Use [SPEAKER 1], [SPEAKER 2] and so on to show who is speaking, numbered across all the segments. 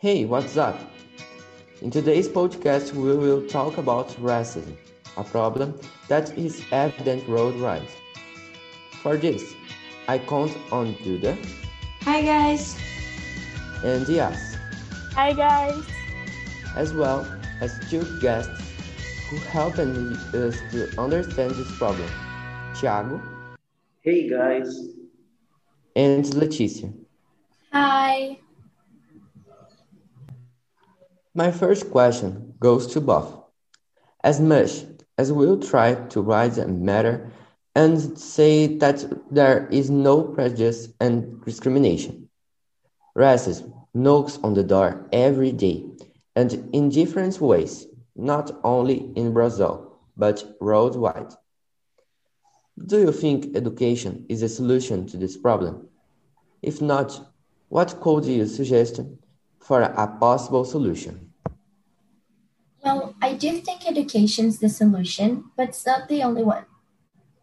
[SPEAKER 1] Hey, what's up? In today's podcast, we will talk about racism, a problem that is evident worldwide. For this, I count on Duda.
[SPEAKER 2] Hi, guys.
[SPEAKER 1] And Yas.
[SPEAKER 3] Hi, guys.
[SPEAKER 1] As well as two guests who help us to understand this problem. Thiago.
[SPEAKER 4] Hey, guys.
[SPEAKER 1] And Leticia.
[SPEAKER 2] Hi.
[SPEAKER 1] My first question goes to both. As much as we'll try to raise the matter and say that there is no prejudice and discrimination, racism knocks on the door every day and in different ways, not only in Brazil, but worldwide. Do you think education is a solution to this problem? If not, what could you suggest for a possible solution?
[SPEAKER 2] Well, I do think education is the solution, but it's not the only one.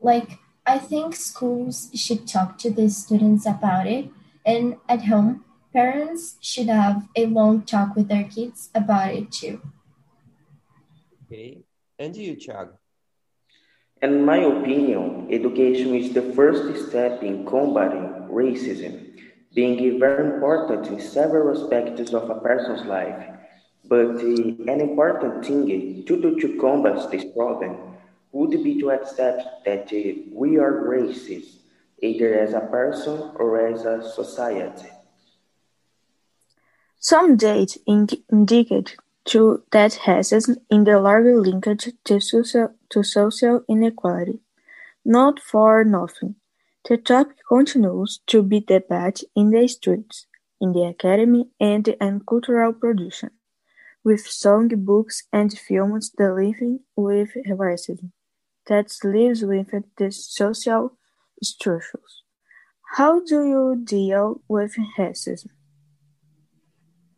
[SPEAKER 2] Like, I think schools should talk to the students about it, and at home, parents should have a long talk with their kids about it too.
[SPEAKER 1] Okay, and you, Thiago?
[SPEAKER 4] In my opinion, education is the first step in combating racism being very important in several aspects of a person's life. But an important thing to do to combat this problem would be to accept that uh, we are racist, either as a person or as a society.
[SPEAKER 3] Some data indicate to that racism in the larger linkage to social, to social inequality. Not for nothing. The topic continues to be debated in the streets, in the academy, and in cultural production, with song, books, and films dealing with racism that lives within the social structures. How do you deal with racism?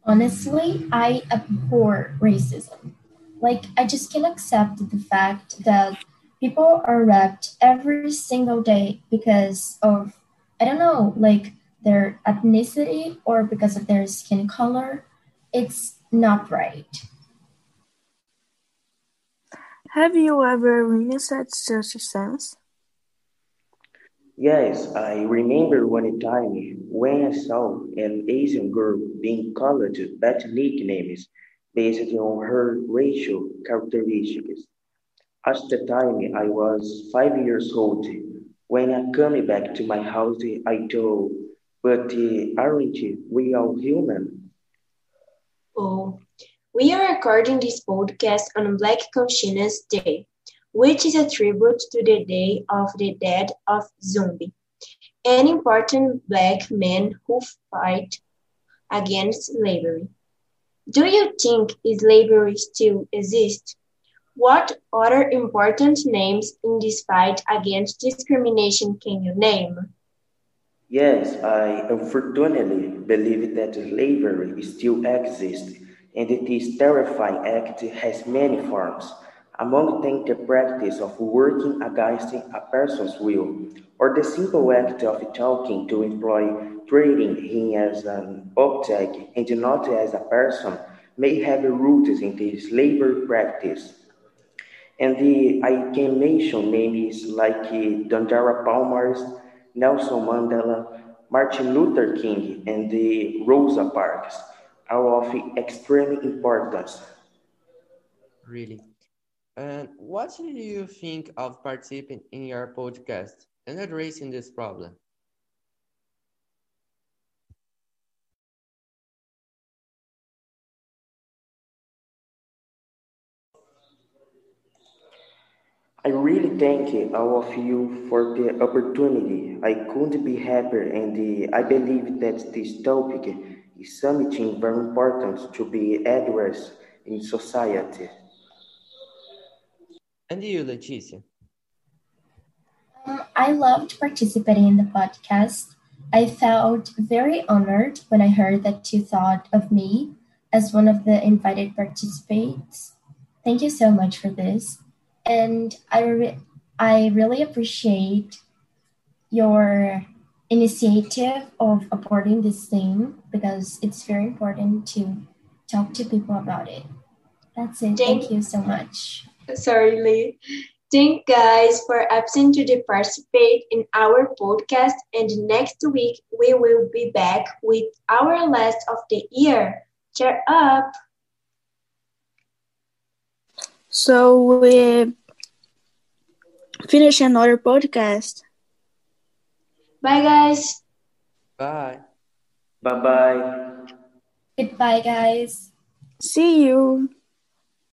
[SPEAKER 2] Honestly, I abhor racism. Like, I just can't accept the fact that people are raped every single day because of I don't know, like their ethnicity or because of their skin color. It's not right.
[SPEAKER 3] Have you ever witnessed such a sense?
[SPEAKER 4] Yes, I remember one time when I saw an Asian girl being called bad nicknames based on her racial characteristics. At the time, I was five years old. When I came back to my house, I told, but uh, aren't we all human?
[SPEAKER 5] Oh, we are recording this podcast on Black Consciousness Day, which is a tribute to the Day of the Dead of Zumbi, an important black man who fight against slavery. Do you think slavery still exists? What other important names in this fight against discrimination can you name?
[SPEAKER 4] Yes, I unfortunately believe that slavery still exists and this terrifying act has many forms. Among them, the practice of working against a person's will, or the simple act of talking to employ treating him as an object and not as a person, may have roots in this labor practice. And the I can mention names like uh, Dandara Palmares, Nelson Mandela, Martin Luther King, and the Rosa Parks are of extreme importance.
[SPEAKER 1] Really? And what do you think of participating in your podcast and addressing this problem?
[SPEAKER 4] I really thank all of you for the opportunity. I couldn't be happier, and I believe that this topic is something very important to be addressed in society.
[SPEAKER 1] And you, Leticia?
[SPEAKER 2] Um, I loved participating in the podcast. I felt very honored when I heard that you thought of me as one of the invited participants. Thank you so much for this and I re- I really appreciate your initiative of supporting this thing because it's very important to talk to people about it. That's it.
[SPEAKER 5] Thank-
[SPEAKER 2] Thank you so much.
[SPEAKER 5] Sorry, Lee. Thank guys for opting to participate in our podcast. And next week we will be back with our last of the year. Cheer up!
[SPEAKER 3] So we finish another podcast.
[SPEAKER 5] Bye, guys.
[SPEAKER 1] Bye.
[SPEAKER 4] Bye bye.
[SPEAKER 2] Goodbye, guys.
[SPEAKER 3] See you.